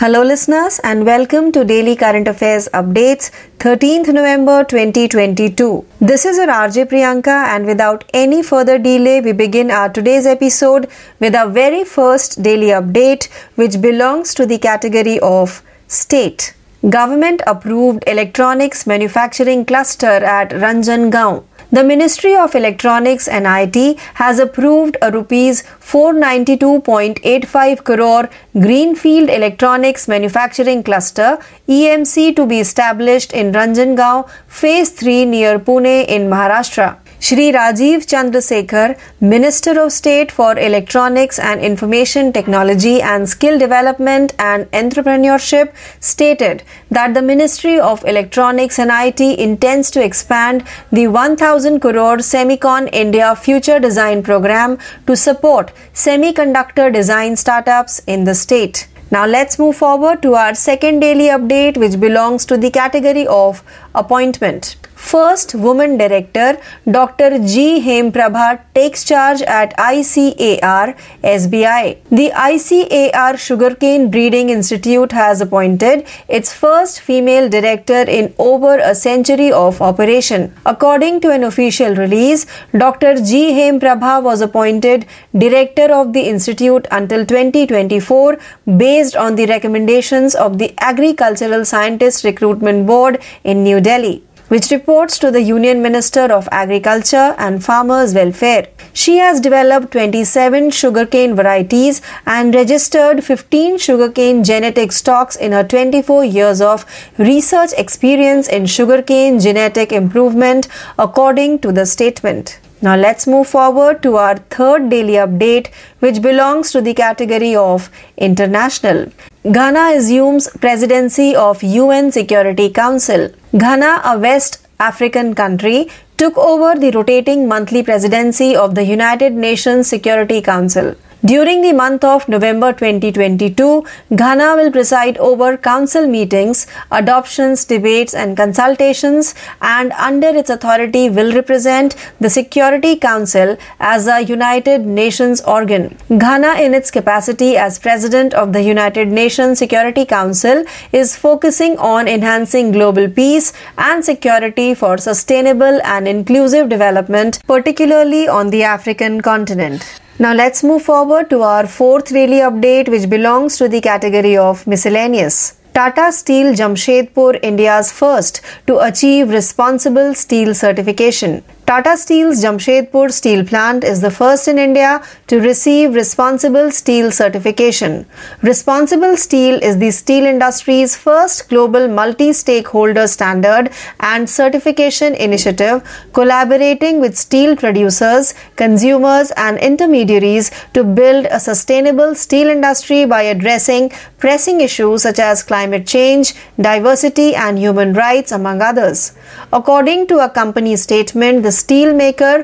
Hello, listeners, and welcome to Daily Current Affairs Updates, 13th November 2022. This is your RJ Priyanka, and without any further delay, we begin our today's episode with our very first daily update, which belongs to the category of State. Government approved electronics manufacturing cluster at Ranjangaon. The Ministry of Electronics and IT has approved a rupees 492.85 crore Greenfield Electronics Manufacturing Cluster EMC to be established in Ranjangaon Phase 3 near Pune in Maharashtra. Shri Rajiv Chandrasekhar, Minister of State for Electronics and Information Technology and Skill Development and Entrepreneurship, stated that the Ministry of Electronics and IT intends to expand the 1000 crore Semicon India Future Design Program to support semiconductor design startups in the state. Now let's move forward to our second daily update, which belongs to the category of appointment. First woman director, Dr. G. Hemprabha, takes charge at ICAR SBI. The ICAR Sugarcane Breeding Institute has appointed its first female director in over a century of operation. According to an official release, Dr. G. Hemprabha was appointed director of the institute until 2024 based on the recommendations of the Agricultural Scientist Recruitment Board in New Delhi which reports to the Union Minister of Agriculture and Farmers Welfare. She has developed 27 sugarcane varieties and registered 15 sugarcane genetic stocks in her 24 years of research experience in sugarcane genetic improvement, according to the statement. Now let's move forward to our third daily update, which belongs to the category of international. Ghana assumes presidency of UN Security Council. Ghana, a West African country, took over the rotating monthly presidency of the United Nations Security Council. During the month of November 2022, Ghana will preside over council meetings, adoptions, debates, and consultations, and under its authority will represent the Security Council as a United Nations organ. Ghana, in its capacity as President of the United Nations Security Council, is focusing on enhancing global peace and security for sustainable and inclusive development, particularly on the African continent. Now let's move forward to our fourth daily update which belongs to the category of miscellaneous. Tata Steel Jamshedpur India's first to achieve responsible steel certification. Tata Steel's Jamshedpur steel plant is the first in India to receive Responsible Steel certification. Responsible Steel is the steel industry's first global multi stakeholder standard and certification initiative, collaborating with steel producers, consumers, and intermediaries to build a sustainable steel industry by addressing pressing issues such as climate change, diversity, and human rights, among others. According to a company statement, the steelmaker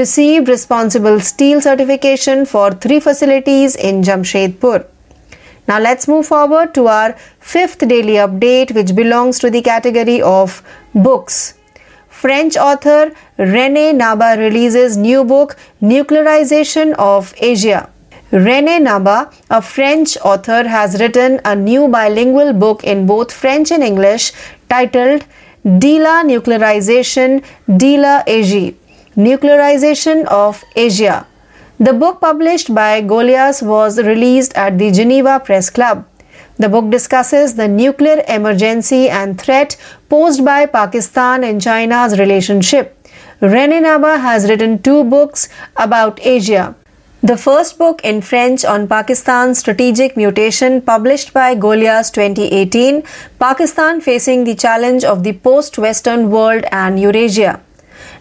received responsible steel certification for three facilities in Jamshedpur. Now let's move forward to our fifth daily update, which belongs to the category of books. French author Rene Naba releases new book Nuclearization of Asia. Rene Naba, a French author, has written a new bilingual book in both French and English titled Dila Nuclearization Dila Asia Nuclearization of Asia. The book published by Goliath was released at the Geneva Press Club. The book discusses the nuclear emergency and threat posed by Pakistan and China's relationship. Rene Naba has written two books about Asia. The first book in French on Pakistan's strategic mutation, published by Goliath 2018, Pakistan facing the challenge of the post Western world and Eurasia.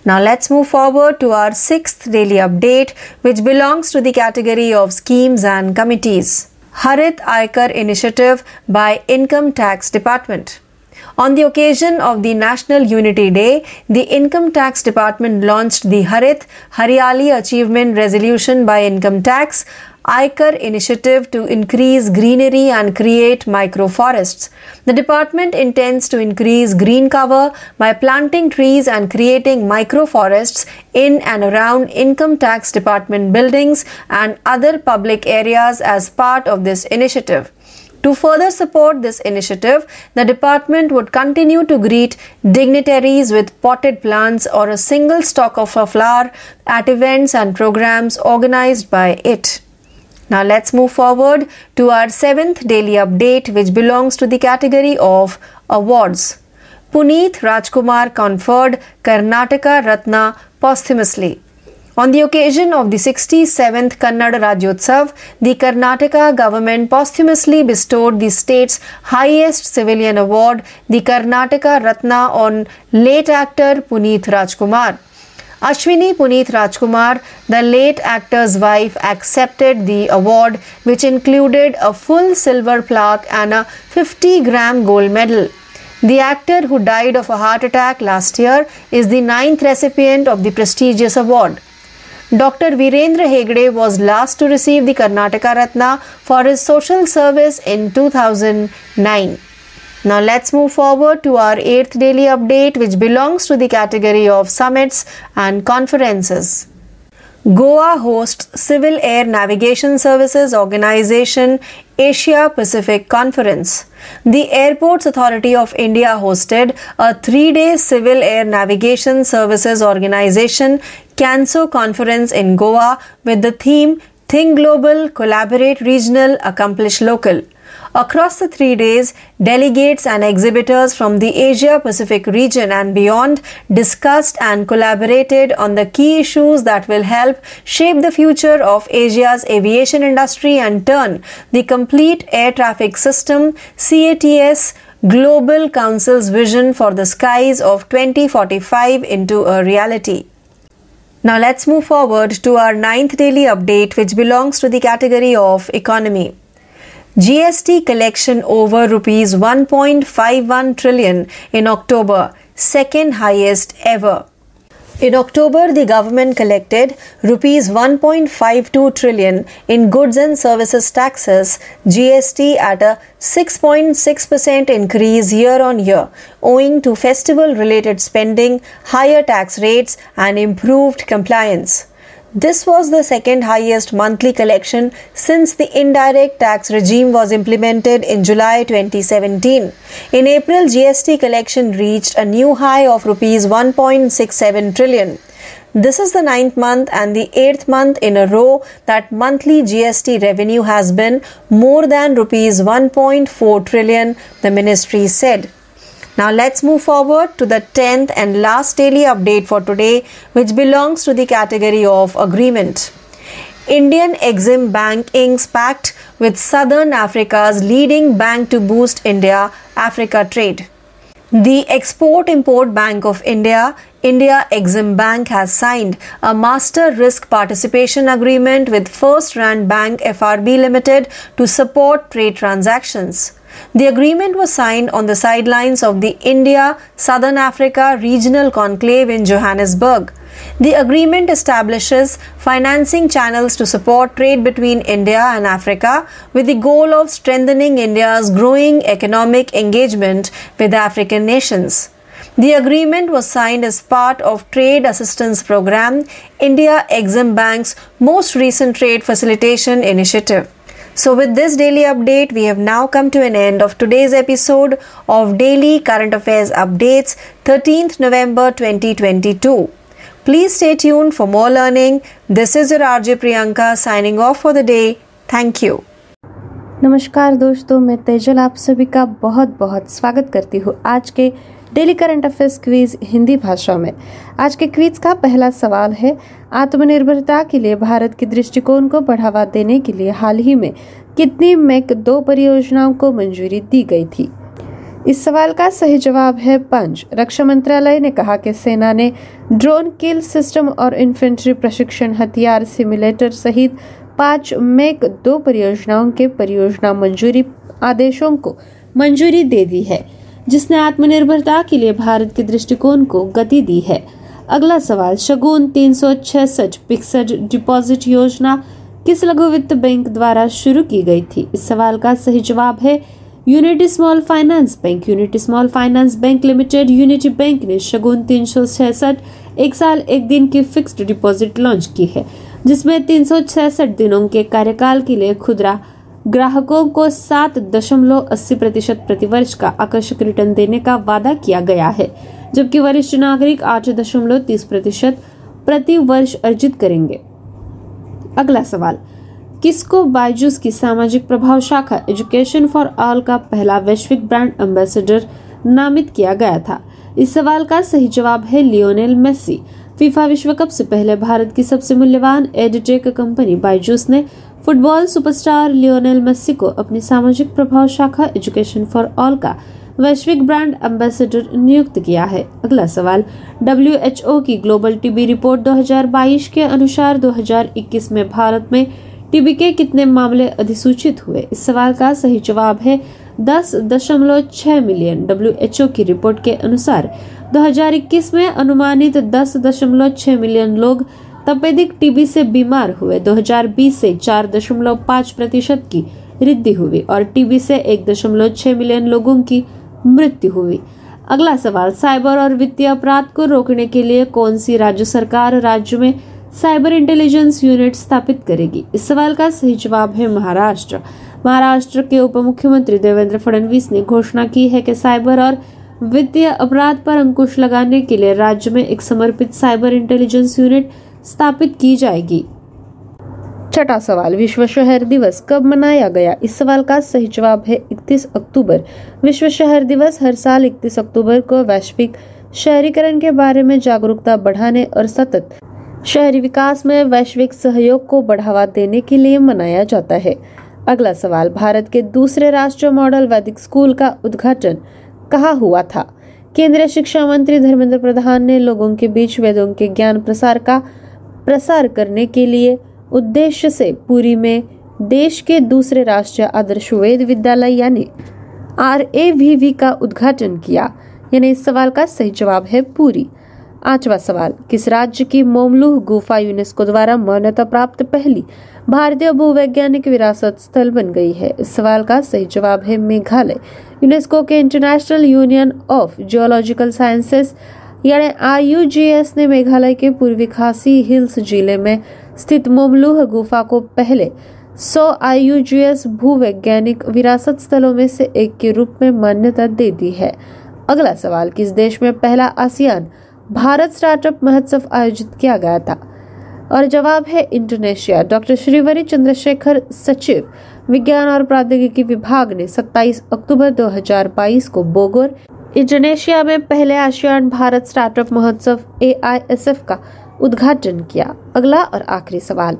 Now let's move forward to our sixth daily update, which belongs to the category of schemes and committees. Harit Aikar Initiative by Income Tax Department. On the occasion of the National Unity Day, the Income Tax Department launched the Harit Hariyali Achievement Resolution by Income Tax Aikar initiative to increase greenery and create microforests. The department intends to increase green cover by planting trees and creating microforests in and around income tax department buildings and other public areas as part of this initiative. To further support this initiative, the department would continue to greet dignitaries with potted plants or a single stalk of a flower at events and programs organized by it. Now let's move forward to our seventh daily update, which belongs to the category of awards. Puneet Rajkumar conferred Karnataka Ratna posthumously. On the occasion of the 67th Kannada Rajyotsav, the Karnataka government posthumously bestowed the state's highest civilian award, the Karnataka Ratna, on late actor Puneeth Rajkumar. Ashwini Puneeth Rajkumar, the late actor's wife, accepted the award, which included a full silver plaque and a 50 gram gold medal. The actor who died of a heart attack last year is the ninth recipient of the prestigious award. Dr. Virendra Hegde was last to receive the Karnataka Ratna for his social service in 2009. Now let's move forward to our 8th daily update which belongs to the category of summits and conferences. Goa hosts Civil Air Navigation Services Organization Asia Pacific Conference. The Airports Authority of India hosted a three day Civil Air Navigation Services Organization CANSO conference in Goa with the theme Think Global, Collaborate Regional, Accomplish Local. Across the three days, delegates and exhibitors from the Asia Pacific region and beyond discussed and collaborated on the key issues that will help shape the future of Asia's aviation industry and turn the complete air traffic system CATS Global Council's vision for the skies of 2045 into a reality. Now let's move forward to our ninth daily update, which belongs to the category of economy. GST collection over rupees 1.51 trillion in October, second highest ever. In October, the government collected rupees 1.52 trillion in goods and services taxes GST at a 6.6% increase year on year owing to festival related spending, higher tax rates and improved compliance. This was the second highest monthly collection since the indirect tax regime was implemented in July 2017. In April, GST collection reached a new high of rupees 1.67 trillion. This is the ninth month and the eighth month in a row that monthly GST revenue has been more than rupees 1.4 trillion, the ministry said. Now let's move forward to the 10th and last daily update for today, which belongs to the category of agreement. Indian Exim Bank inks pact with Southern Africa's leading bank to boost India Africa trade. The Export Import Bank of India, India Exim Bank, has signed a master risk participation agreement with First Rand Bank FRB Limited to support trade transactions. The agreement was signed on the sidelines of the India Southern Africa Regional Conclave in Johannesburg. The agreement establishes financing channels to support trade between India and Africa with the goal of strengthening India's growing economic engagement with African nations. The agreement was signed as part of Trade Assistance Program, India Exim Bank's most recent trade facilitation initiative. So, with this daily update, we have now come to an end of today's episode of Daily Current Affairs Updates, 13th November 2022. Please stay tuned for more learning. This is your RJ Priyanka signing off for the day. Thank you. नमस्कार दोस्तों मैं तेजल आप सभी का बहुत बहुत स्वागत करती हूँ आज के daily current affairs quiz Hindi भाषा में। आज के क्वीज का पहला सवाल है, आत्मनिर्भरता के लिए भारत के दृष्टिकोण को बढ़ावा देने के लिए हाल ही में कितनी मैक दो परियोजनाओं को मंजूरी दी गई थी? इस सवाल का सही जवाब है पंच रक्षा मंत्रालय ने कहा कि सेना ने ड्रोन किल सिस्टम और इन्फेंट्री प्रशिक्षण हथियार सिमुलेटर सहित पाँच मेक दो परियोजनाओं के परियोजना मंजूरी आदेशों को मंजूरी दे दी है। जिसने आत्मनिर्भरता के लिए भारत के दृष्टिकोण को गति दी है। अगला सवाल, शगुन तीन सौ छसठ फिक्सड डिपॉजिट योजना किस लघु वित्त बैंक द्वारा शुरू की गई थी? इस सवाल का सही जवाब है Unity small finance bank Unity small finance bank limited Unity bank ने शगुन तीन सौ छसठ एक साल एक दिन की फिक्स्ड डिपॉजिट लॉन्च की है, जिसमें तीन सौ छसठ दिनों के कार्यकाल के लिए खुदरा ग्राहकों को सात दशमलव अस्सी प्रतिशत प्रतिवर्ष का आकर्षक रिटर्न देने का वादा किया गया है, जबकि वरिष्ठ नागरिक आठ दशमलव तीस प्रतिशत प्रति वर्ष अर्जित करेंगे। अगला सवाल, किसको बायजूस की सामाजिक प्रभाव शाखा एजुकेशन फॉर ऑल का पहला वैश्विक ब्रांड एम्बेसडर नामित किया गया था? इस सवाल का सही जवाब है लियोनेल मेसी फीफा विश्व कप से पहले भारत की सबसे मूल्यवान एडटेक कंपनी बायजूस ने फुटबॉल सुपरस्टार लियोनेल मेस्सी को अपनी सामाजिक प्रभाव शाखा एजुकेशन फॉर ऑल का वैश्विक ब्रांड एम्बेसडर नियुक्त किया है। अगला सवाल डब्ल्यू की ग्लोबल टीबी रिपोर्ट 2022 के अनुसार 2021 में भारत में टीबी के कितने मामले अधिसूचित हुए? इस सवाल का सही जवाब है दस दशमलव छह मिलियन। डब्ल्यू की रिपोर्ट के अनुसार 2021 में अनुमानित दस दशमलव छह मिलियन लोग तपेदिक टीबी से बीमार हुए। 2020 से चार दशमलव पाँच प्रतिशत की वृद्धि हुई और टीबी से एक दशमलव छह मिलियन लोगों की मृत्यु हुई। अगला सवाल, साइबर और वित्तीय अपराध को रोकने के लिए कौन सी राज्य सरकार राज्य में साइबर इंटेलिजेंस यूनिट स्थापित करेगी? इस सवाल का सही जवाब है महाराष्ट्र। महाराष्ट्र के उप मुख्यमंत्री देवेंद्र फडणवीस ने घोषणा की है कि साइबर और वित्तीय अपराध पर अंकुश लगाने के लिए राज्य में एक समर्पित साइबर इंटेलिजेंस यूनिट स्थापित की जाएगी। छठा सवाल, विश्व शहर दिवस कब मनाया गया? इस सवाल का सही जवाब है 31 अक्टूबर। विश्व शहर दिवस हर साल 31 अक्टूबर को वैश्विक शहरीकरण के बारे में जागरूकता बढ़ाने और सतत शहरी विकास में वैश्विक सहयोग को बढ़ावा देने के लिए मनाया जाता है। अगला सवाल, भारत के दूसरे राष्ट्रीय मॉडल वैदिक स्कूल का उद्घाटन कहा हुआ था? केंद्रीय शिक्षा मंत्री धर्मेंद्र प्रधान ने लोगों के बीच वेदों के ज्ञान प्रसार का प्रसार करने के लिए उद्देश्य से पुरी में देश के दूसरे राष्ट्रीय आदर्श वेद विद्यालय, यानी आर ए वी वी का उद्घाटन किया। यानी इस सवाल का सही जवाब है पूरी। पांचवा सवाल, किस राज्य की मोमलूह गुफा यूनेस्को द्वारा मान्यता प्राप्त पहली भारतीय भूवैज्ञानिक विरासत स्थल बन गई है? इस सवाल का सही जवाब है Meghalaya. UNESCO K international union of geological sciences यानी आई ने मेघालय के पूर्वी खासी हिल्स ज़िले में स्थित मोमलूह गुफा को पहले सौ आईयूजीएस भूवैज्ञानिक विरासत स्थलों में से एक के रूप में मान्यता दे दी है। अगला सवाल, किस देश में पहला आसियान भारत स्टार्टअप महोत्सव आयोजित किया गया था? और जवाब है इंडोनेशिया। डॉक्टर श्रीवरी चंद्रशेखर, सचिव विज्ञान और प्रौद्योगिकी विभाग ने 27 अक्टूबर 2022 को बोगोर इंडोनेशिया में पहले आसियान भारत स्टार्टअप महोत्सव एआईएसएफ का उद्घाटन किया। अगला और आखिरी सवाल।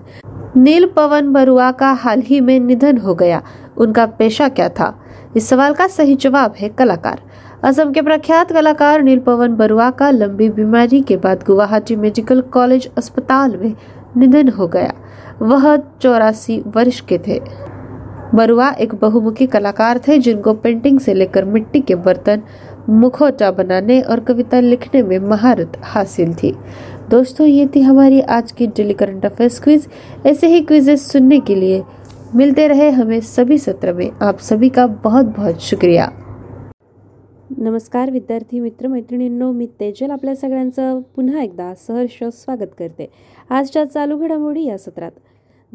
नील पवन बरुआ का हाल ही में निधन हो गया। उनका पेशा क्या था? इस सवाल का सही जवाब है कलाकार। असम के प्रख्यात कलाकार नील पवन बरुआ का लंबी बीमारी के बाद गुवाहाटी मेडिकल कॉलेज अस्पताल में निधन हो गया। वह चौरासी वर्ष के थे। बरुआ एक बहुमुखी कलाकार थे जिनको पेंटिंग से लेकर मिट्टी के बर्तन मुखौटा बनाने और कविता लिखने में महारत हासिल थी। दोस्तों ये थी हमारी आज की डेली करंट अफेयर्स क्विज। ऐसे ही क्विजेस सुनने के लिए मिलते रहे हमें सभी सत्र में। आप सभी का बहुत बहुत शुक्रिया। नमस्कार विद्यार्थी मित्र मैत्रिणींनो मी तेजल आपल्या सगळ्यांचं पुन्हा एकदा सहर्ष स्वागत करते आजच्या चालू घडामोडी या सत्रात.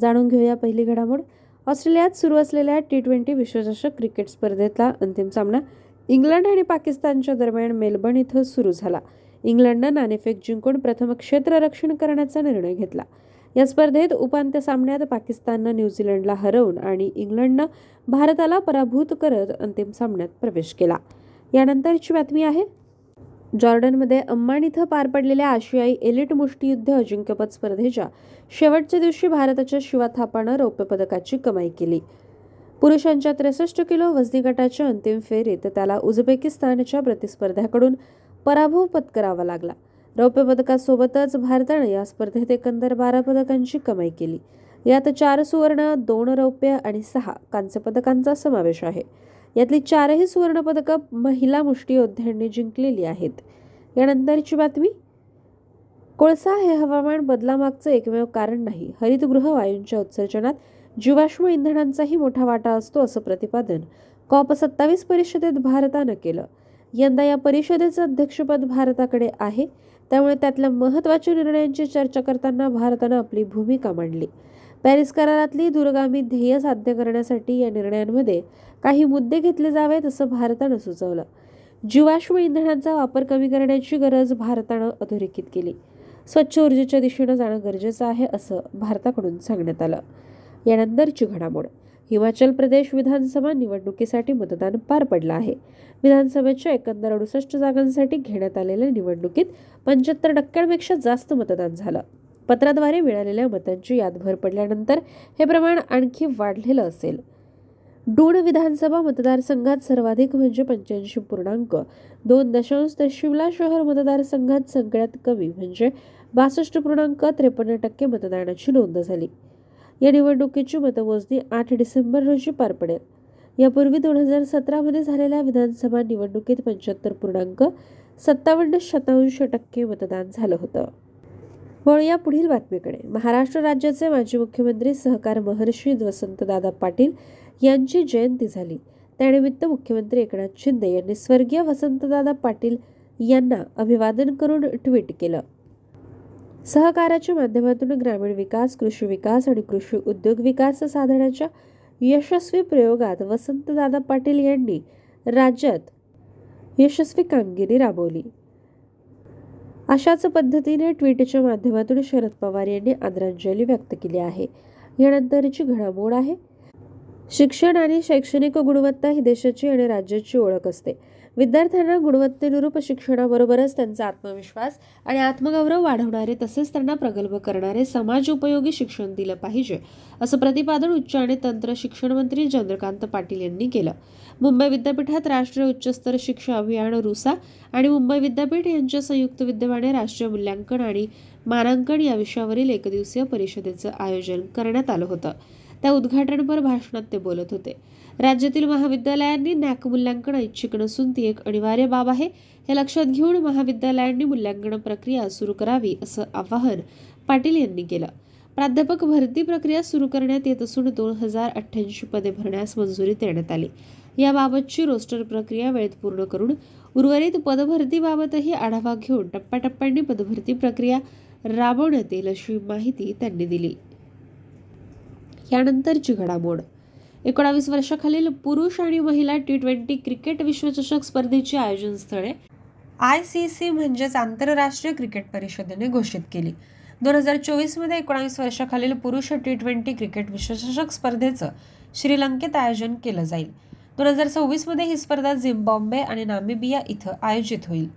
जाणून घेऊया पहिली घडामोड. ऑस्ट्रेलियात सुरू असलेल्या टी ट्वेंटी विश्वचषक क्रिकेट स्पर्धेतला अंतिम सामना इंग्लंड आणि पाकिस्तानच्या दरम्यान मेलबर्न इथं सुरू झाला. इंग्लंडनं नाणेफेक जिंकून प्रथम क्षेत्ररक्षण करण्याचा निर्णय घेतला. या स्पर्धेत उपांत्य सामन्यात पाकिस्ताननं न्यूझीलंडला हरवून आणि इंग्लंडनं भारताला पराभूत करत अंतिम सामन्यात प्रवेश केला. यानंतरची बातमी आहे जॉर्डनमध्ये अम्मान इथं पार पडलेल्या आशियाई एलिट मुष्टियुद्ध अजिंक्यपद स्पर्धेच्या शेवटच्या दिवशी भारताच्या शिवा थापानं रौप्य पदकाची कमाई केली. पुरुषांच्या त्रेसष्ट किलो वजनी गटाच्या अंतिम फेरीत त्याला उझबेकिस्तानच्या प्रतिस्पर्ध्याकडून पराभव पत्करावा लागला. रौप्य पदकासोबतच भारतानं या स्पर्धेत एकंदर बारा पदकांची कमाई केली. यात चार सुवर्ण दोन रौप्य आणि सहा कांस्य पदकांचा समावेश आहे. यातली चारही सुवर्ण पदकं महिला मुष्टियोद्ध्यांनी जिंकलेली आहेत. यानंतरची बातमी? कोळसा हे हवामान बदलामागचं एकमेव कारण नाही. हरितगृह वायूंच्या उत्सर्जनात जीवाश्म इंधनांचाही मोठा वाटा असतो असं प्रतिपादन कॉप सत्तावीस परिषदेत भारतानं केलं. यंदा या परिषदेचं अध्यक्षपद भारताकडे आहे. त्यामुळे त्यातल्या महत्त्वाच्या निर्णयांची चर्चा करताना भारतानं आपली भूमिका मांडली. पॅरिस करारातली दूरगामी ध्येय साध्य करण्यासाठी या निर्णयांमध्ये काही मुद्दे घेतले जावेत असं भारतानं सुचवलं. जीवाश्म इंधनांचा वापर कमी करण्याची गरज भारतानं अधोरेखित केली. स्वच्छ ऊर्जेच्या दिशेनं जाणं गरजेचं आहे असं भारताकडून सांगण्यात आलं. यानंतरची घडामोड हिमाचल प्रदेश विधानसभा निवडणुकीसाठी मतदान पार पडलं आहे. विधानसभेच्या एकंदर अडुसष्ट जागांसाठी घेण्यात आलेल्या निवडणुकीत पंच्याहत्तर टक्क्यांपेक्षा जास्त मतदान झालं. पत्राद्वारे मिळालेल्या मतांची याद भर पडल्यानंतर हे प्रमाण आणखी वाढलेलं असेल. डूण विधानसभा मतदारसंघात सर्वाधिक म्हणजे पंच्याऐंशी पूर्णांक. दोन दशांश तर शिमला शहर मतदारसंघात सगळ्यात कमी म्हणजे बासष्ट पूर्णांक त्रेपन्न टक्के मतदानाची नोंद झाली. या निवडणुकीची मतमोजणी आठ डिसेंबर रोजी पार पडेल. यापूर्वी दोन हजार सतरामध्ये झालेल्या विधानसभा निवडणुकीत पंच्याहत्तर पूर्णांक सत्तावन्न शतांश टक्के मतदान झालं होतं. वळूया पुढील बातमीकडे. महाराष्ट्र राज्याचे माजी मुख्यमंत्री सहकार महर्षी वसंतदादा पाटील यांची जयंती झाली. त्यानिमित्त मुख्यमंत्री एकनाथ शिंदे यांनी स्वर्गीय वसंतदादा पाटील यांना अभिवादन करून ट्विट केलं. सहकाराच्या माध्यमातून ग्रामीण विकास कृषी विकास आणि कृषी उद्योग विकास साधण्याच्या यशस्वी प्रयोगात वसंतदादा पाटील यांनी राज्यात यशस्वी कामगिरी राबवली. अशाच पद्धतीने ट्विटच्या माध्यमातून शरद पवार यांनी आदरांजली व्यक्त केली आहे. यानंतरची घडामोड आहे. शिक्षण आणि शैक्षणिक गुणवत्ता ही देशाची आणि राज्याची ओळख असते. विद्यार्थ्यांना गुणवत्तेनुरूप शिक्षणाबरोबरच त्यांचा आत्मविश्वास आणि आत्मगौरव वाढवणारे तसेच त्यांना प्रगल्भ करणारे समाज उपयोगी शिक्षण दिलं पाहिजे असं प्रतिपादन उच्च आणि तंत्र शिक्षण मंत्री चंद्रकांत पाटील यांनी केलं. मुंबई विद्यापीठात राष्ट्रीय उच्चस्तर शिक्षा अभियान रुसा आणि मुंबई विद्यापीठ यांच्या संयुक्त विद्यमाने राष्ट्रीय मूल्यांकन आणि मानांकन या विषयावरील एकदिवसीय परिषदेचं आयोजन करण्यात आलं होतं. त्या उद्घाटनपर भाषणात ते बोलत होते. राज्यातील महाविद्यालयांनी नॅक मूल्यांकन ऐच्छिक नसून ती एक अनिवार्य बाब आहे. हे लक्षात घेऊन महाविद्यालयांनी मूल्यांकन प्रक्रिया सुरू करावी असं आवाहन पाटील यांनी केलं. प्राध्यापक भरती प्रक्रिया सुरू करण्यात येत असून दोन हजार अठ्ठ्याऐंशी पदे भरण्यास मंजुरी देण्यात आली. याबाबतची रोस्टर प्रक्रिया वेळेत पूर्ण करून उर्वरित पदभरतीबाबतही आढावा घेऊन टप्प्याटप्प्यांनी पदभरती प्रक्रिया राबवण्यात येईल अशी माहिती त्यांनी दिली. यानंतरची घडामोड. एकोणावीस वर्षाखालील पुरुष आणि महिला टी ट्वेंटी क्रिकेट विश्वचषक स्पर्धेची आयोजन स्थळे आय सी सी म्हणजेच आंतरराष्ट्रीय क्रिकेट परिषदेने घोषित केली. दोन हजार चोवीसमध्ये एकोणावीस वर्षाखालील पुरुष टी ट्वेंटी क्रिकेट विश्वचषक स्पर्धेचं श्रीलंकेत आयोजन केलं जाईल. दोन हजार सव्वीसमध्ये ही स्पर्धा झिम्बॉम्बे आणि नामिबिया इथं आयोजित होईल.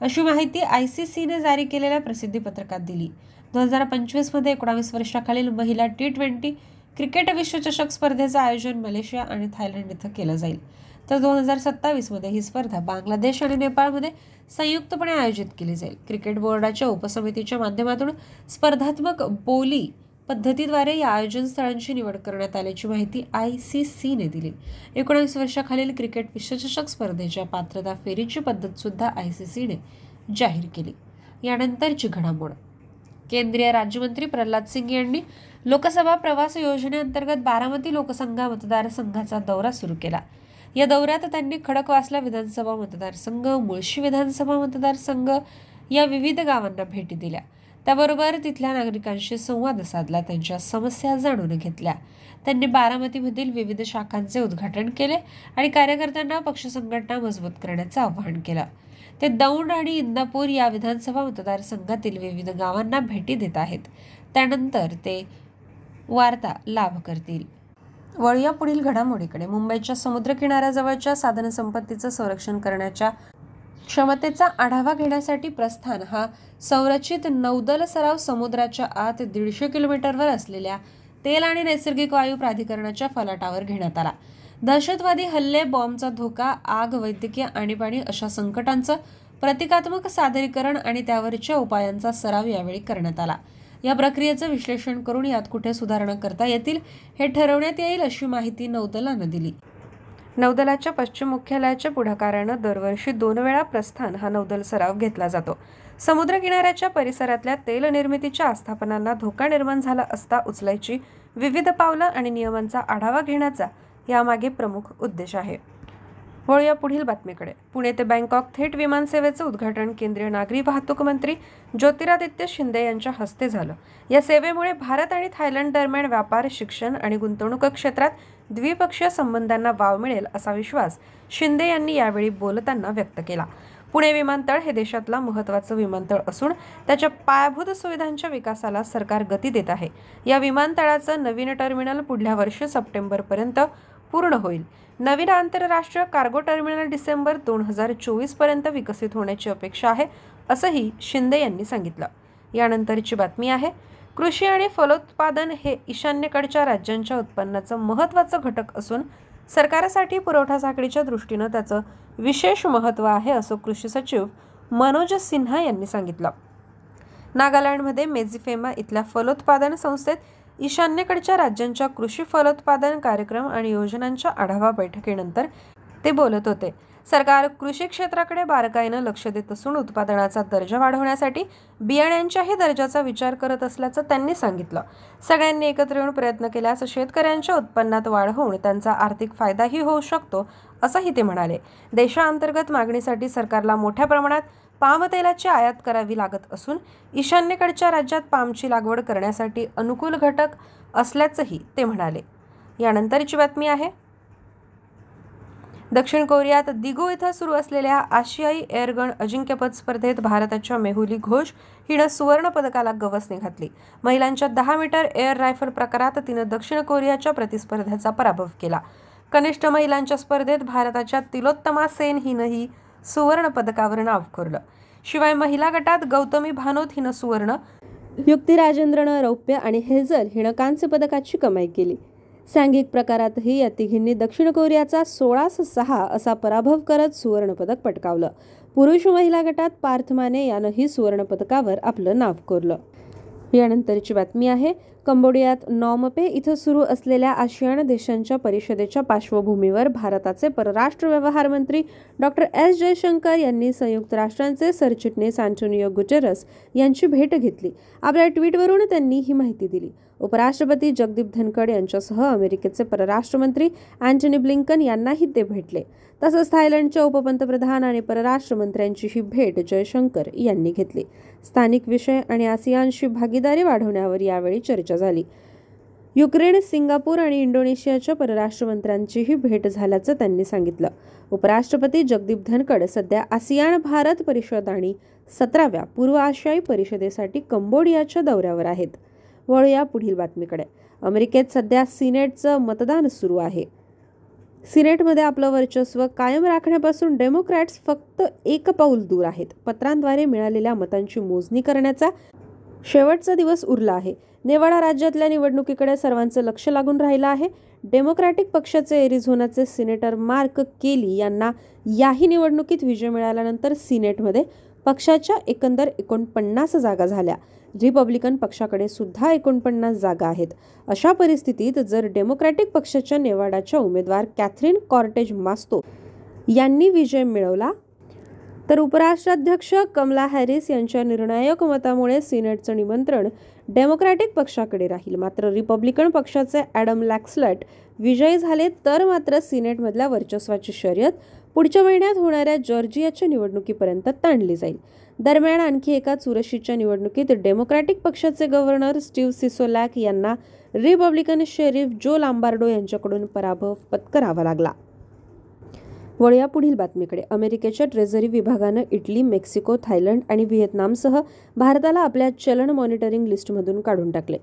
अशी माहिती आय सी सीने जारी केलेल्या प्रसिद्धीपत्रकात दिली. दोन हजार पंचवीसमध्ये एकोणावीस वर्षाखालील महिला टी ट्वेंटी क्रिकेट विश्वचषक स्पर्धेचं आयोजन मलेशिया आणि थायलंड इथं केलं जाईल. तर दोन हजार सत्तावीसमध्ये ही स्पर्धा बांगलादेश आणि नेपाळमध्ये संयुक्तपणे आयोजित केली जाईल. क्रिकेट बोर्डाच्या उपसमितीच्या माध्यमातून स्पर्धात्मक बोली पद्धतीद्वारे या आयोजन स्थळांची निवड करण्यात आल्याची माहिती आय सी सीने दिली. एकोणावीस वर्षाखालील क्रिकेट विश्वचषक स्पर्धेच्या पात्रता फेरीची पद्धतसुद्धा आय सी सीने जाहीर केली. यानंतरची घडामोड. केंद्रीय राज्यमंत्री प्रल्हाद सिंग यांनी लोकसभा प्रवास योजनेअंतर्गत बारामती लोकसंघा मतदारसंघाचा दौरा सुरू केला. या दौऱ्यात त्यांनी खडकवासला विधानसभा मतदारसंघ मुळशी विधानसभा मतदारसंघ या विविध गावांना भेटी दिल्या. त्याबरोबर तिथल्या नागरिकांशी संवाद साधला त्यांच्या समस्या जाणून घेतल्या. त्यांनी बारामतीमधील विविध शाखांचे उद्घाटन केले आणि कार्यकर्त्यांना पक्ष संघटना मजबूत करण्याचं आवाहन केलं. ते दौंड आणि इंदापूर या विधानसभा मतदारसंघातील विविध गावांना भेटी देत आहेत. त्यानंतर ते वार्ता लाभ करतील. वळूया पुढील घडामोडीकडे. मुंबईच्या समुद्रकिनाऱ्याजवळच्या साधनसंपत्तीचं संरक्षण करण्याच्या क्षमतेचा आढावा घेण्यासाठी प्रस्थान. हा संरचित नौदल सराव समुद्राच्या आत दीडशे किलोमीटरवर असलेल्या तेल आणि नैसर्गिक वायू प्राधिकरणाच्या फलाटावर घेण्यात आला. दहशतवादी हल्ले बॉम्बचा धोका आग वैद्यकीय आणीबाणी अशा संकटांचं प्रतिकात्मक सादरीकरण आणि त्यावरच्या उपायांचा सराव यावेळी करण्यात आला. या प्रक्रियेचं विश्लेषण करून यात कुठे सुधारणा करता येतील हे ठरवण्यात येईल अशी माहिती नौदलानं दिली. नौदलाच्या पश्चिम मुख्यालयाच्या पुढाकारानं दरवर्षी दोन वेळा प्रस्थान हा नौदल सराव घेतला जातो. समुद्र किनाऱ्याच्या परिसरातल्या तेल निर्मितीच्या आस्थापनांना धोका निर्माण झाला असता उचलायची विविध पावलं आणि नियमांचा आढावा घेण्याचा यामागे प्रमुख उद्देश आहे. वळूया पुढील बातमीकडे. पुणे ते बँकॉक थेट विमानसेवेचं उद्घाटन केंद्रीय नागरी वाहतूक मंत्री ज्योतिरादित्य शिंदे यांच्या हस्ते झालं. या सेवेमुळे भारत आणि थायलंड दरम्यान व्यापार शिक्षण आणि गुंतवणूक क्षेत्रात द्विपक्षीय संबंधांना वाव मिळेल असा विश्वास शिंदे यांनी यावेळी बोलताना व्यक्त केला. पुणे विमानतळ हे देशातला महत्त्वाचं विमानतळ असून त्याच्या पायाभूत सुविधांच्या विकासाला सरकार गती देत आहे. या विमानतळाचं नवीन टर्मिनल पुढल्या वर्षी सप्टेंबरपर्यंत पूर्ण होईल. नवीन आंतरराष्ट्रीय कार्गो टर्मिनल डिसेंबर दोन हजार चोवीसपर्यंत विकसित होण्याची अपेक्षा आहे असंही शिंदे यांनी सांगितलं. यानंतरची बातमी आहे कृषी आणि फलोत्पादन हे ईशान्येकडच्या राज्यांच्या उत्पन्नाचं महत्त्वाचं घटक असून सरकारसाठी पुरवठा साखळीच्या दृष्टीनं त्याचं विशेष महत्त्व आहे असं कृषी सचिव मनोज सिन्हा यांनी सांगितलं. नागालँडमध्ये मेझिफेमा इथल्या फलोत्पादन संस्थेत ईशान्येकडच्या राज्यांच्या कृषी फलोत्पादन कार्यक्रम आणि योजनांच्या आढावा बैठकीनंतर ते बोलत होते. सरकार कृषी क्षेत्राकडे बारकाईनं लक्ष देत असून उत्पादनाचा दर्जा वाढवण्यासाठी बियाण्यांच्याही दर्जाचा विचार करत असल्याचं त्यांनी सांगितलं. सगळ्यांनी एकत्र येऊन प्रयत्न केल्यास शेतकऱ्यांच्या उत्पन्नात वाढ होऊन त्यांचा आर्थिक फायदाही होऊ शकतो असंही ते म्हणाले. देशांतर्गत मागणीसाठी सरकारला मोठ्या प्रमाणात पामतेलाची आयात करावी लागत असून ईशान्येकडच्या राज्यात पामची लागवड करण्यासाठी अनुकूल घटक असल्याचंही ते म्हणाले. यानंतरची बातमी आहे. दक्षिण कोरियात दिगो इथं सुरू असलेल्या आशियाई एअरगन अजिंक्यपद स्पर्धेत भारताच्या मेहुली घोष हिनं सुवर्ण पदकाला गवसने घातली. महिलांच्या दहा मीटर एअर रायफल प्रकारात तिनं दक्षिण कोरियाच्या प्रतिस्पर्ध्याचा पराभव केला. कनिष्ठ महिलांच्या स्पर्धेत भारताच्या तिलोत्तमा सेन हिनंही सुवर्णपदकावर नाव कोरलं शिवाय महिला गटात गौतमी भानोत हिनं सुवर्ण युक्ती राजेंद्रनं रौप्य आणि हेझल हिनं कांस्य पदकाची कमाई केली. सांघिक प्रकारातही या तिघींनी दक्षिण कोरियाचा सोळास सहा असा पराभव करत सुवर्णपदक पटकावलं. पुरुष महिला गटात पार्थमाने यानंही सुवर्णपदकावर आपलं नाव कोरलं. यानंतरची बातमी आहे कंबोडियात नॉमपे इथं सुरू असलेल्या आशियान देशांच्या परिषदेच्या पार्श्वभूमीवर भारताचे परराष्ट्र व्यवहार मंत्री डॉक्टर एस. जयशंकर यांनी संयुक्त राष्ट्रांचे सरचिटणीस अँटोनियो गुटेरस यांची भेट घेतली. आपल्या ट्विटवरून त्यांनी ही माहिती दिली. उपराष्ट्रपती जगदीप धनखड यांच्यासह अमेरिकेचे परराष्ट्रमंत्री अँटनी ब्लिंकन यांनाही ते भेटले. तसंच थायलंडच्या उपपंतप्रधान आणि परराष्ट्रमंत्र्यांचीही भेट जयशंकर यांनी घेतली. स्थानिक विषय आणि आसियानशी भागीदारी वाढवण्यावर यावेळी चर्चा झाली. युक्रेन सिंगापूर आणि इंडोनेशियाच्या परराष्ट्रमंत्र्यांचीही भेट झाल्याचं त्यांनी सांगितलं. उपराष्ट्रपती जगदीप धनखड सध्या आसियान भारत परिषद आणि सतराव्या पूर्व आशियाई परिषदेसाठी कंबोडियाच्या दौऱ्यावर आहेत. वळूया पुढील बातमीकडे. अमेरिकेत सध्या सिनेटचं मतदान सुरू आहे. सिनेटमध्ये आपलं वर्चस्व कायम राखण्यापासून डेमोक्रॅट्स फक्त एक पाऊल दूर आहेत. पत्रांद्वारे मिळालेल्या मतांची मोजणी करण्याचा शेवटचा दिवस उरला आहे. नेवाडा राज्यातल्या निवडणुकीकडे सर्वांचं लक्ष लागून राहिलं आहे. डेमोक्रॅटिक पक्षाचे एरिझोनाचे सिनेटर मार्क केली यांना याही निवडणुकीत विजय मिळाल्यानंतर सिनेटमध्ये पक्षाच्या एकंदर एकोणपन्नास जागा झाल्या. रिपब्लिकन पक्षाकडे सुद्धा एकोणपन्नास जागा आहेत. अशा परिस्थितीत जर डेमोक्रॅटिक पक्षाच्या नेवाडाच्या उमेदवार कॅथरीन कॉर्टेज मास्तो यांनी विजय मिळवला तर उपराष्ट्राध्यक्ष कमला हॅरिस यांच्या निर्णायक मतामुळे सिनेटचं निमंत्रण डेमोक्रॅटिक पक्षाकडे राहील. मात्र रिपब्लिकन पक्षाचे ॲडम लॅक्सलट विजयी झाले तर मात्र सिनेटमधल्या वर्चस्वाची शर्यत पुढच्या महिन्यात होणाऱ्या जॉर्जियाच्या निवडणुकीपर्यंत ताणली जाईल. दरम्यान आणखी एका चुरशीच्या निवडणुकीत डेमोक्रॅटिक पक्षाचे गव्हर्नर स्टीव्ह सिसोलॅक यांना रिपब्लिकन शेरीफ जो लांबार्डो यांच्याकडून पराभव पत्करावा लागला. वळूया पुढील बातमीकडे. अमेरिकेच्या ट्रेझरी विभागानं इटली मेक्सिको थायलंड आणि व्हिएतनामसह भारताला आपल्या चलन मॉनिटरिंग लिस्टमधून काढून टाकले.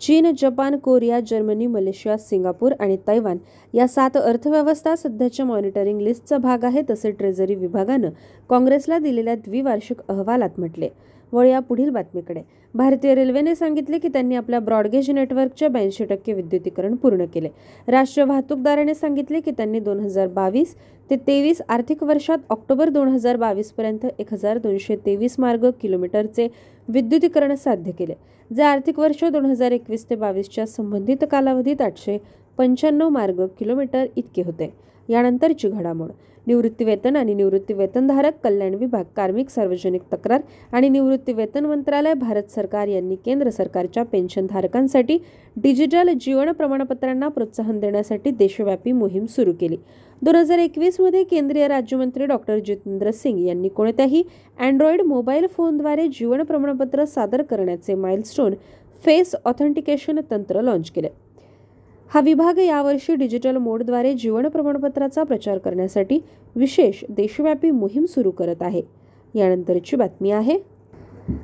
चीन Japan Korea Germany Malaysia Singapore आणि तैवान या सात अर्थव्यवस्था सध्याच्या मॉनिटरिंग लिस्टचा भाग आहे तसे ट्रेझरी विभागानं काँग्रेसला दिलेल्या द्विवार्षिक अहवालात म्हटले. वळूया पुढील बातमीकडे. भारतीय रेल्वेने सांगितले की त्यांनी आपल्या ब्रॉडगेज नेटवर्कच्या ब्याऐंशी टक्के विद्युतीकरण पूर्ण केले. राष्ट्रीय वाहतूकदाराने सांगितले की त्यांनी दोन हजार बावीस ते तेवीस आर्थिक वर्षात ऑक्टोबर दोन हजार बावीसपर्यंत एक हजार दोनशे तेवीस मार्ग किलोमीटरचे विद्युतीकरण साध्य केले. जे आर्थिक वर्ष दोन हजार एकवीस ते बावीसच्या संबंधित कालावधीत आठशे पंच्याण्णव मार्ग किलोमीटर इतके होते. यानंतरची घडामोड. निवृत्तीवेतन आणि निवृत्तीवेतनधारक कल्याण विभाग कार्मिक सार्वजनिक तक्रार आणि निवृत्तीवेतन मंत्रालय भारत सरकार यांनी केंद्र सरकारच्या पेन्शनधारकांसाठी डिजिटल जीवन प्रमाणपत्रांना प्रोत्साहन देण्यासाठी देशव्यापी मोहीम सुरू केली. दोन हजार एकवीसमध्ये केंद्रीय राज्यमंत्री डॉक्टर जितेंद्र सिंग यांनी कोणत्याही अँड्रॉइड मोबाईल फोनद्वारे जीवन प्रमाणपत्र सादर करण्याचे माइलस्टोन फेस ऑथेंटिकेशन तंत्र लॉन्च केले. हा विभाग यावर्षी डिजिटल मोडद्वारे जीवन प्रमाणपत्राचा प्रचार करण्यासाठी विशेष देशव्यापी मोहीम सुरू करत आहे. यानंतरची बातमी आहे.